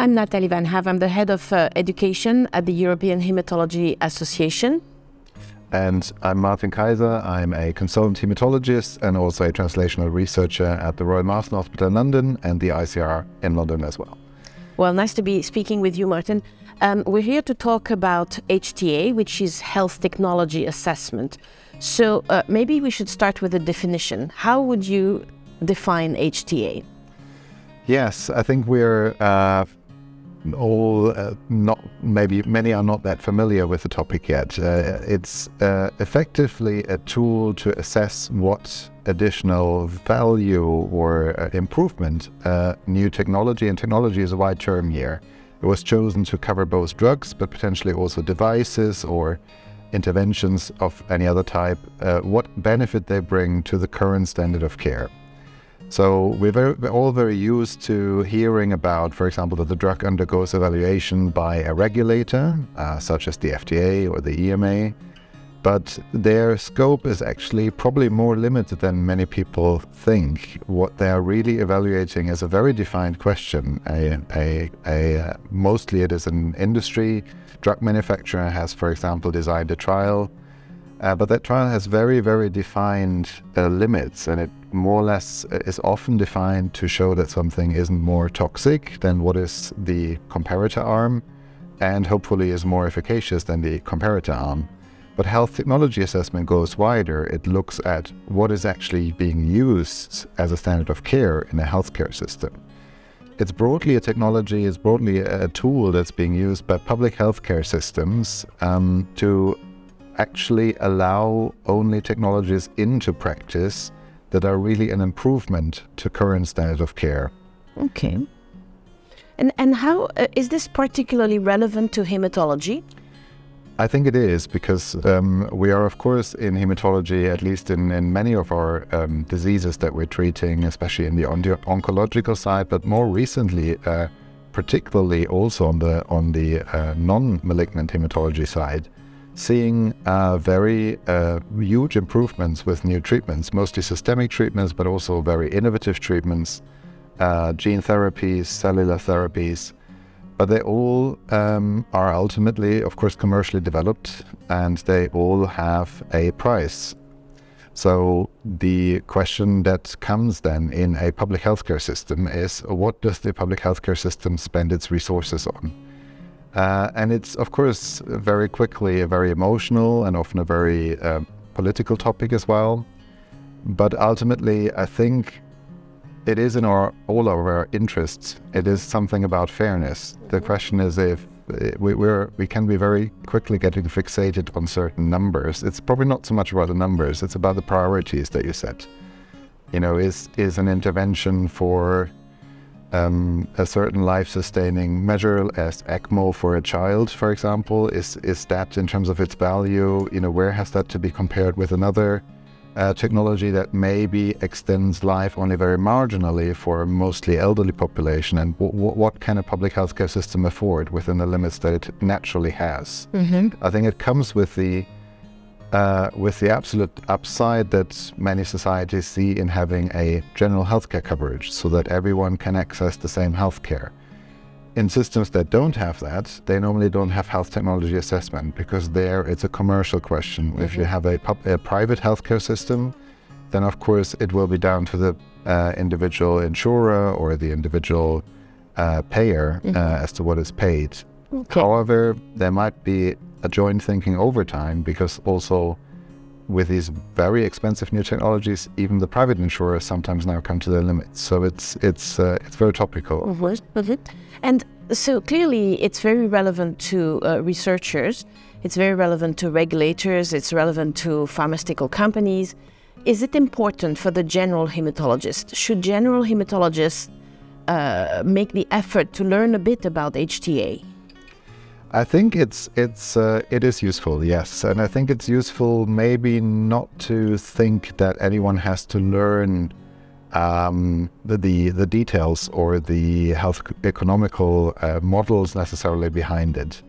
I'm Nathalie Van Havre. I'm the head of uh, education at the European Hematology Association. And I'm Martin Kaiser. I'm a consultant hematologist and also a translational researcher at the Royal Marsden Hospital in London and the ICR in London as well. Well, nice to be speaking with you, Martin. Um, we're here to talk about HTA, which is Health Technology Assessment. So uh, maybe we should start with a definition. How would you define HTA? Yes, I think we're uh, all uh, not maybe many are not that familiar with the topic yet. Uh, it's uh, effectively a tool to assess what additional value or uh, improvement uh, new technology and technology is a wide term here. It was chosen to cover both drugs, but potentially also devices or interventions of any other type. Uh, what benefit they bring to the current standard of care. So we're, very, we're, all very used to hearing about, for example, that the drug undergoes evaluation by a regulator, uh, such as the FDA or the EMA, but their scope is actually probably more limited than many people think. What they are really evaluating is a very defined question. A, a, a mostly it is an industry drug manufacturer has, for example, designed a trial uh, but that trial has very, very defined uh, limits, and it more or less uh, is often defined to show that something isn't more toxic than what is the comparator arm, and hopefully is more efficacious than the comparator arm. But health technology assessment goes wider. It looks at what is actually being used as a standard of care in a healthcare system. It's broadly a technology, it's broadly a tool that's being used by public healthcare systems um, to actually allow only technologies into practice that are really an improvement to current standard of care. Okay. And and how uh, is this particularly relevant to hematology? I think it is because um, we are, of course, in hematology, at least in, in many of our um, diseases that we're treating, especially in the on- oncological side, but more recently, uh, particularly also on the on the uh, non-malignant hematology side, seeing uh, very uh, huge improvements with new treatments, mostly systemic treatments, but also very innovative treatments, uh, gene therapies, cellular therapies. But they all um, are ultimately, of course, commercially developed and they all have a price. So the question that comes then in a public healthcare system is what does the public healthcare system spend its resources on? Uh, and it's, of course, very quickly a very emotional and often a very uh, political topic as well. But ultimately, I think it is in our all of our interests. It is something about fairness. The question is if uh, we, we can be very quickly getting fixated on certain numbers. It's probably not so much about the numbers, it's about the priorities that you set. You know, is, is an intervention for um, a certain life-sustaining measure as ECMO for a child, for example, is is that in terms of its value? You know, where has that to be compared with another uh, technology that maybe extends life only very marginally for a mostly elderly population? And w- w- what can a public healthcare system afford within the limits that it naturally has? Mm-hmm. I think it comes with the uh, with the absolute upside that many societies see in having a general healthcare coverage so that everyone can access the same healthcare. In systems that don't have that, they normally don't have health technology assessment because there it's a commercial question. Mm-hmm. If you mm-hmm. have a, pub- a, private healthcare system, then of course it will be down to the uh, individual insurer or the individual uh, payer mm-hmm. uh, as to what is paid. Okay. However, there might be a joint thinking over time because also with these very expensive new technologies, even the private insurers sometimes now come to their limits. So it's it's uh, it's very topical. And so clearly, it's very relevant to uh, researchers. It's very relevant to regulators. It's relevant to pharmaceutical companies. Is it important for the general hematologist? Should general hematologists uh, make the effort to learn a bit about HTA? I think it's it's uh, it is useful, yes, and I think it's useful maybe not to think that anyone has to learn um, the, the, the details or the health economical uh, models necessarily behind it,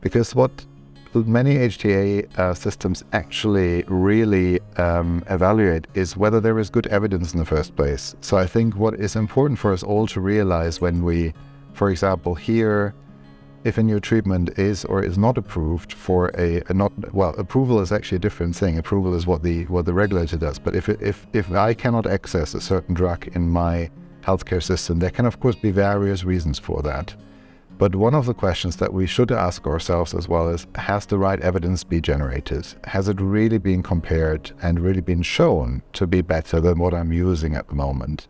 because what many HTA uh, systems actually really um, evaluate is whether there is good evidence in the first place. So I think what is important for us all to realize when we for example, here, if a new treatment is or is not approved for a, a not well, approval is actually a different thing. Approval is what the what the regulator does. But if if if I cannot access a certain drug in my healthcare system, there can of course be various reasons for that. But one of the questions that we should ask ourselves as well is has the right evidence been generated? Has it really been compared and really been shown to be better than what I'm using at the moment?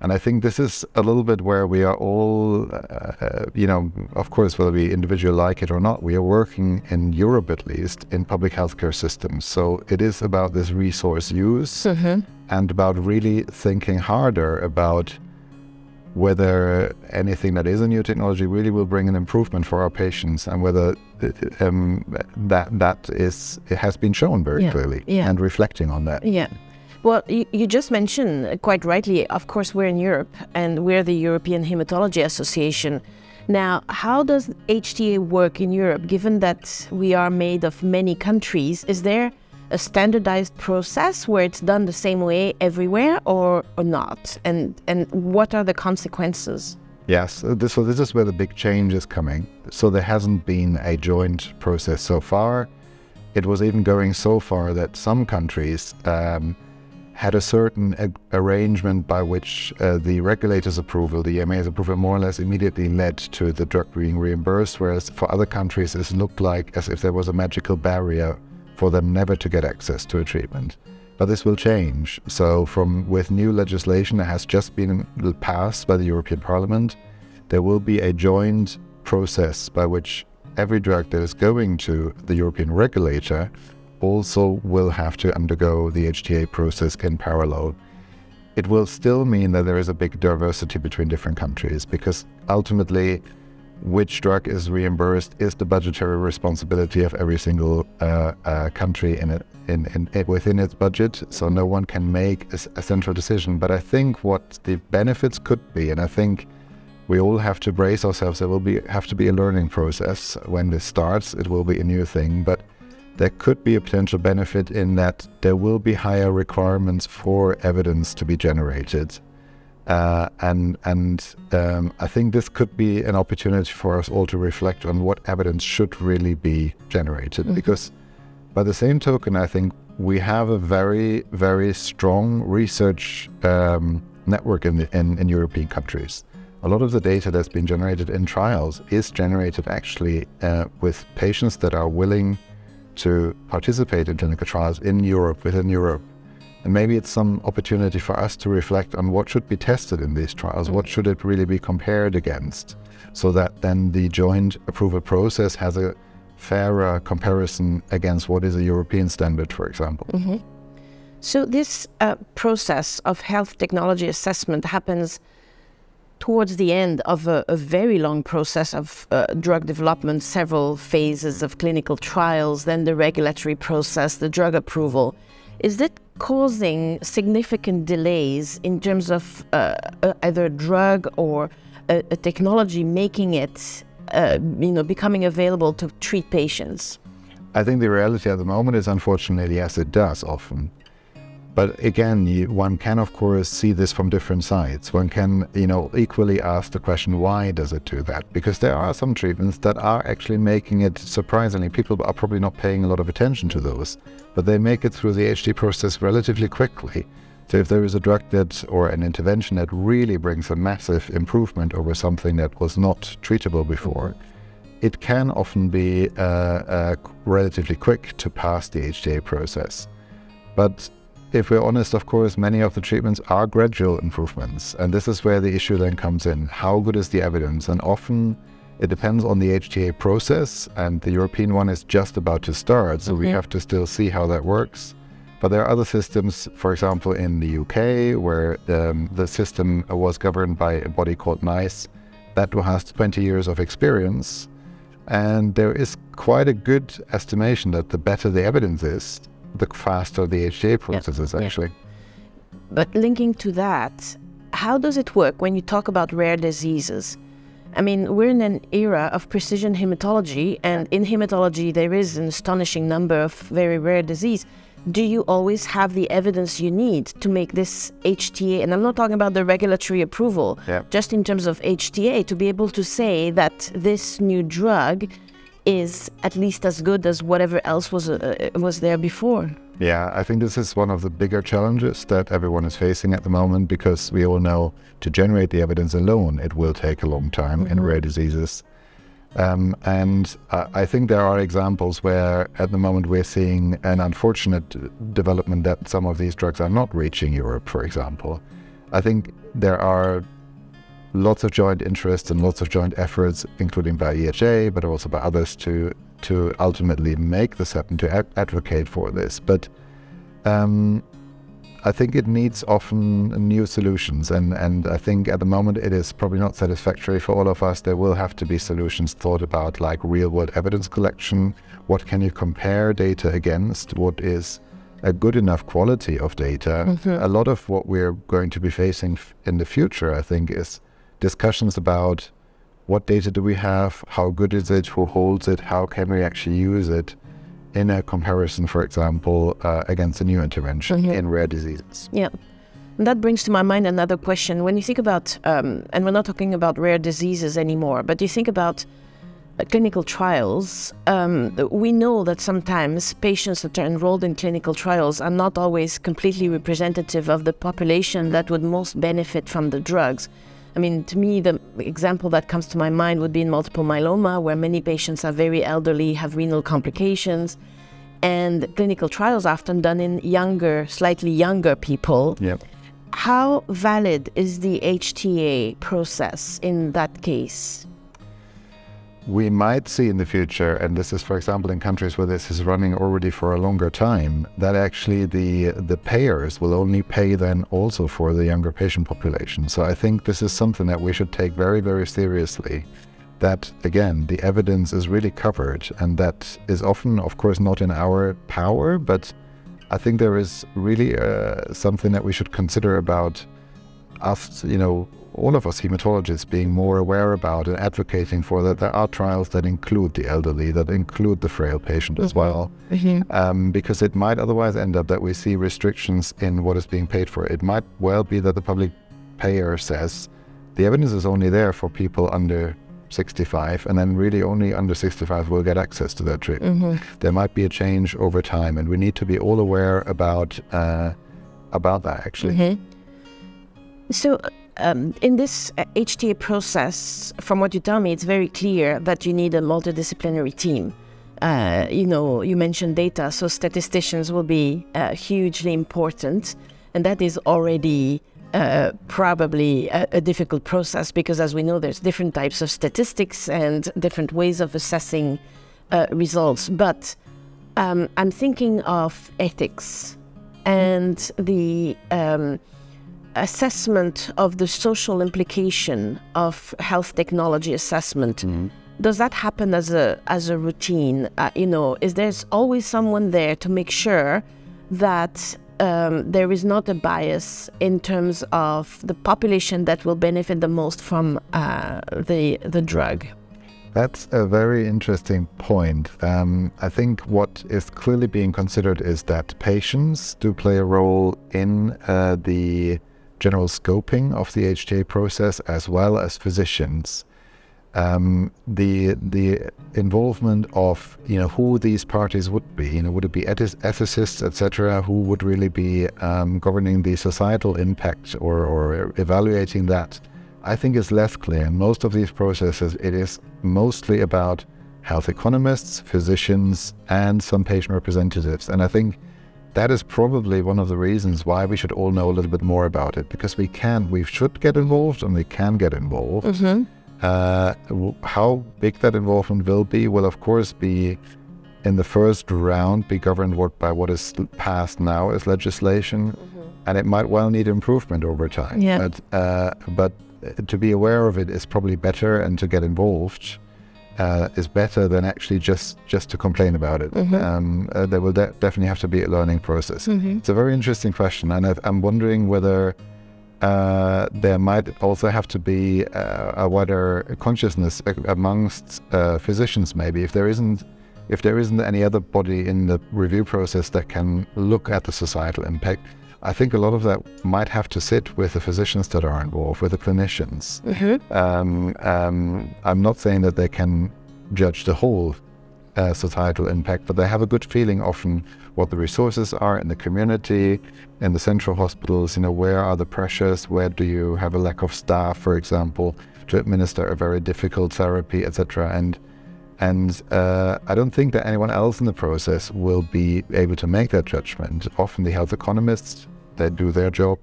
And I think this is a little bit where we are all, uh, uh you know, of course, whether we individually like it or not, we are working in Europe at least in public healthcare systems. So it is about this resource use mm-hmm. and about really thinking harder about whether anything that is a new technology really will bring an improvement for our patients and whether uh, um, that that is it has been shown very yeah. clearly yeah. and reflecting on that. Yeah. Well, you, you, just mentioned quite rightly, of course, we're in Europe and we're the European Hematology Association. Now, how does HTA work in Europe, given that we are made of many countries? Is there a standardized process where it's done the same way everywhere or, or not? And, and what are the consequences? Yes, uh, so this is where the big change is coming. So there hasn't been a joint process so far. It was even going so far that some countries um, had a certain arrangement by which uh, the regulator's approval, the EMA's approval, more or less immediately led to the drug being reimbursed, whereas for other countries it looked like as if there was a magical barrier for them never to get access to a treatment. But this will change. So, from with new legislation that has just been passed by the European Parliament, there will be a joint process by which every drug that is going to the European regulator also will have to undergo the HTA process in parallel. It will still mean that there is a big diversity between different countries because ultimately which drug is reimbursed is the budgetary responsibility of every single uh, uh, country in, it, in, in, within its budget. So no one can make a, a, central decision. But I think what the benefits could be, and I think we all have to brace ourselves. There will be have to be a learning process when this starts. It will be a new thing, but there could be a potential benefit in that there will be higher requirements for evidence to be generated. Uh, and and um, I think this could be an opportunity for us all to reflect on what evidence should really be generated. Mm-hmm. Because, by the same token, I think we have a very very strong research um, network in, the, in in European countries. A lot of the data that's been generated in trials is generated actually uh, with patients that are willing to participate in clinical trials in Europe, within Europe. And maybe it's some opportunity for us to reflect on what should be tested in these trials, what should it really be compared against, so that then the joint approval process has a fairer comparison against what is a European standard, for example. Mm-hmm. So, this uh, process of health technology assessment happens towards the end of a, a very long process of uh, drug development, several phases of clinical trials, then the regulatory process, the drug approval. Is that causing significant delays in terms of uh, uh either a drug or a, a technology making it, uh, you know, becoming available to treat patients? I think the reality at the moment is unfortunately yes, it does often. But again, you, one can of course see this from different sides. One can, you know, equally ask the question, why does it do that? Because there are some treatments that are actually making it surprisingly. People are probably not paying a lot of attention to those, but they make it through the HT process relatively quickly. So if there is a drug that or an intervention that really brings a massive improvement over something that was not treatable before, it can often be uh, uh, relatively quick to pass the HTA process. But if we're honest, of course, many of the treatments are gradual improvements. And this is where the issue then comes in. How good is the evidence? And often it depends on the HTA process, and the European one is just about to start. So mm-hmm. we have to still see how that works. But there are other systems, for example, in the UK, where um, the system was governed by a body called NICE that has 20 years of experience. And there is quite a good estimation that the better the evidence is, the faster the HTA process is actually. Yeah. But linking to that, how does it work when you talk about rare diseases? I mean, we're in an era of precision hematology, and in hematology, there is an astonishing number of very rare disease. do you always have the evidence you need to make this HTA? And I'm not talking about the regulatory approval, Yeah. just in terms of HTA, to be able to say that this new drug is at least as good as whatever else was uh, was there before. Yeah, I think this is one of the bigger challenges that everyone is facing at the moment because we all know to generate the evidence alone, it will take a long time in rare diseases. Um, and uh, I think there are examples where at the moment we're seeing an unfortunate development that some of these drugs are not reaching Europe, for example. I think there are lots of joint interests and lots of joint efforts, including by EHA, but also by others, to to ultimately make this happen, to ad- advocate for this. But um, I think it needs often new solutions, and and I think at the moment it is probably not satisfactory for all of us. There will have to be solutions thought about, like real-world evidence collection. What can you compare data against? What is a good enough quality of data? A lot of what we're going to be facing f- in the future, I think, is discussions about what data do we have, how good is it, who holds it, how can we actually use it in a comparison, for example, uh, against a new intervention Mhm. in rare diseases. Yeah. And that brings to my mind another question. When you think about, um, and we're not talking about rare diseases anymore, but you think about uh, clinical trials, um, we know that sometimes patients that are enrolled in clinical trials are not always completely representative of the population that would most benefit from the drugs. I mean, to me, the example that comes to my mind would be in multiple myeloma, where many patients are very elderly, have renal complications, and clinical trials are often done in younger, slightly younger people. Yep. How valid is the HTA process in that case? We might see in the future, and this is, for example, in countries where this is running already for a longer time, that actually the the payers will only pay then also for the younger patient population. So I think this is something that we should take very, very seriously. That again, the evidence is really covered, and that is often, of course, not in our power, but I think there is really uh, something that we should consider about us, you know, all of us hematologists being more aware about and advocating for that there are trials that include the elderly, that include the frail patient as mm-hmm. well. Mm-hmm. Um, because it might otherwise end up that we see restrictions in what is being paid for. It might well be that the public payer says the evidence is only there for people under 65, and then really only under 65 will get access to that treatment. Mm-hmm. There might be a change over time, and we need to be all aware about uh, about that actually. So, uh, um, in this uh, HTA process, from what you tell me, it's very clear that you need a multidisciplinary team. Uh, you know, you mentioned data, so statisticians will be uh, hugely important, and that is already uh, probably a, a difficult process because, as we know, there's different types of statistics and different ways of assessing uh, results. But um, I'm thinking of ethics and the um, assessment of the social implication of health technology assessment. Does that happen as a as a routine? Uh, you know, is there's always someone there to make sure that um, there is not a bias in terms of the population that will benefit the most from uh, the the drug? That's a very interesting point. Um, I think what is clearly being considered is that patients do play a role in uh, the general scoping of the HTA process as well as physicians. Um, the the involvement of you know who these parties would be you know would it be ethicists etc who would really be um, governing the societal impact or, or evaluating that I think is less clear. In most of these processes, it is mostly about health economists, physicians, and some patient representatives. And I think that is probably one of the reasons why we should all know a little bit more about it because we can, we should get involved and we can get involved. Uh, w- how big that involvement will be will, of course, be in the first round be governed what, by what is passed now as legislation, and it might well need improvement over time. Yeah. But uh, but uh, to be aware of it is probably better, and to get involved uh, is better than actually just just to complain about it. Um, uh, there will de- definitely have to be a learning process. It's a very interesting question, and I, I'm wondering whether uh, there might also have to be uh, a wider consciousness amongst uh, physicians, maybe if there isn't if there isn't any other body in the review process that can look at the societal impact, I think a lot of that might have to sit with the physicians that are involved, with the clinicians. Mm-hmm. Um, um, I'm not saying that they can judge the whole uh, societal impact, but they have a good feeling often what the resources are in the community, in the central hospitals. You know, where are the pressures? Where do you have a lack of staff, for example, to administer a very difficult therapy, etc. And and uh, I don't think that anyone else in the process will be able to make that judgment. Often the health economists they do their job,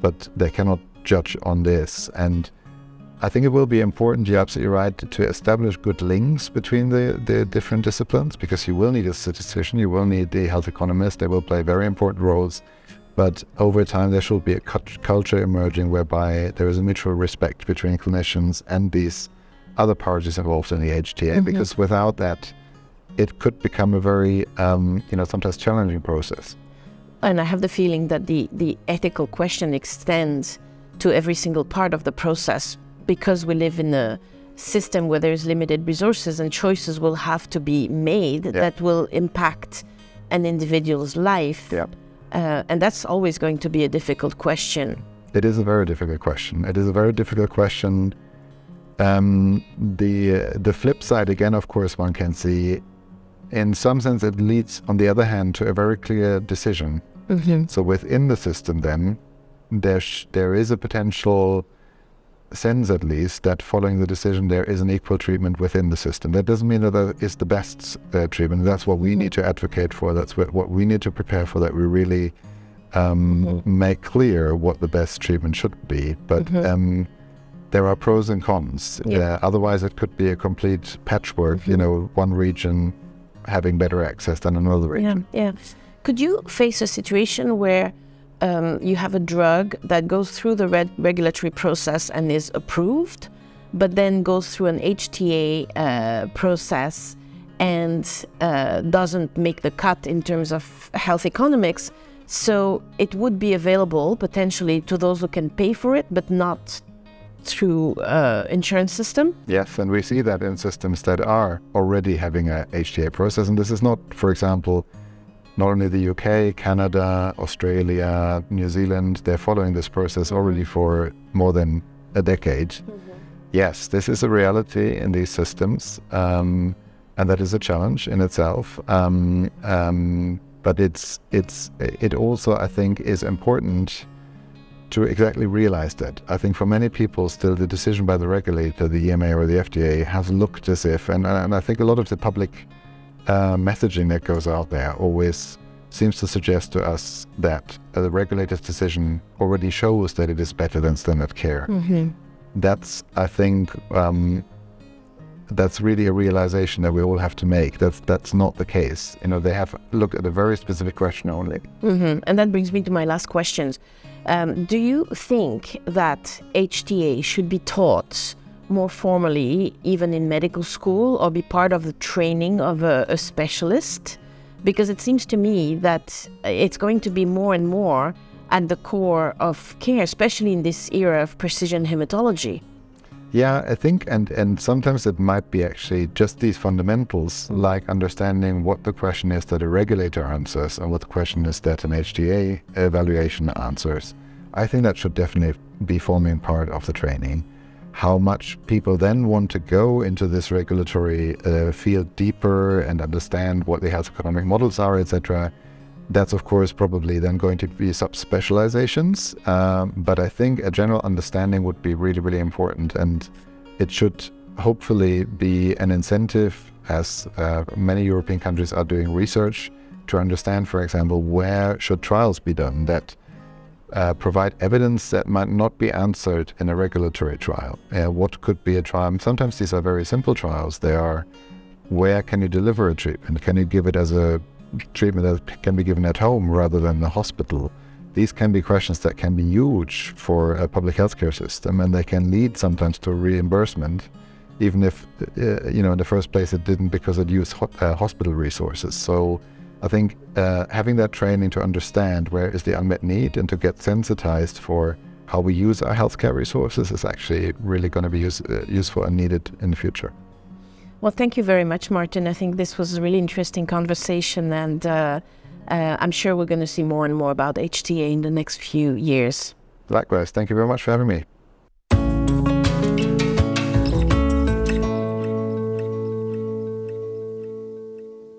but they cannot judge on this. And I think it will be important, you're absolutely right, to establish good links between the, the different disciplines because you will need a statistician, you will need the health economist, they will play very important roles. But over time, there should be a culture emerging whereby there is a mutual respect between clinicians and these other parties involved in the HTA, mm-hmm. because without that, it could become a very, um, you know, sometimes challenging process. And I have the feeling that the, the ethical question extends to every single part of the process because we live in a system where there's limited resources and choices will have to be made yeah. that will impact an individual's life. Yeah. Uh, and that's always going to be a difficult question. It is a very difficult question. It is a very difficult question. Um, the uh, the flip side, again, of course, one can see. In some sense, it leads, on the other hand, to a very clear decision. Mm-hmm. So within the system, then there sh- there is a potential sense at least that following the decision there is an equal treatment within the system. That doesn't mean that that is the best uh, treatment. That's what we mm-hmm. need to advocate for. That's what, what we need to prepare for. That we really um, mm-hmm. make clear what the best treatment should be. But mm-hmm. um, there are pros and cons. Yeah. Uh, otherwise, it could be a complete patchwork. You mm-hmm. know, one region having better access than another region. Yeah. yeah. Could you face a situation where um, you have a drug that goes through the red regulatory process and is approved, but then goes through an HTA uh, process and uh, doesn't make the cut in terms of health economics. So it would be available potentially to those who can pay for it, but not through uh, insurance system. Yes, and we see that in systems that are already having a HTA process, and this is not, for example, not only the UK, Canada, Australia, New Zealand, they're following this process already for more than a decade. Mm-hmm. Yes, this is a reality in these systems, um, and that is a challenge in itself. Um, um, but it's it's it also I think is important to exactly realize that. I think for many people, still the decision by the regulator, the EMA or the FDA, has looked as if, and, and I think a lot of the public uh, messaging that goes out there always seems to suggest to us that the regulator's decision already shows that it is better than standard care. Mm-hmm. That's, I think, um, that's really a realization that we all have to make. That's that's not the case. You know, they have looked at a very specific question only. Mm-hmm. And that brings me to my last questions. Um, do you think that HTA should be taught? more formally, even in medical school, or be part of the training of a, a specialist? Because it seems to me that it's going to be more and more at the core of care, especially in this era of precision hematology. Yeah, I think, and, and sometimes it might be actually just these fundamentals, mm. like understanding what the question is that a regulator answers and what the question is that an HTA evaluation answers. I think that should definitely be forming part of the training how much people then want to go into this regulatory uh, field deeper and understand what the health economic models are, etc. That's of course probably then going to be subspecializations, um, but I think a general understanding would be really, really important, and it should hopefully be an incentive as uh, many European countries are doing research to understand, for example, where should trials be done that uh, provide evidence that might not be answered in a regulatory trial. Uh, what could be a trial? Sometimes these are very simple trials. They are where can you deliver a treatment? Can you give it as a treatment that can be given at home rather than the hospital? These can be questions that can be huge for a public healthcare system, and they can lead sometimes to reimbursement, even if uh, you know in the first place it didn't because it used ho- uh, hospital resources. So I think uh, having that training to understand where is the unmet need and to get sensitized for how we use our healthcare resources is actually really going to be use, uh, useful and needed in the future. Well, thank you very much, Martin. I think this was a really interesting conversation, and uh, uh, I'm sure we're going to see more and more about HTA in the next few years. Likewise. Thank you very much for having me.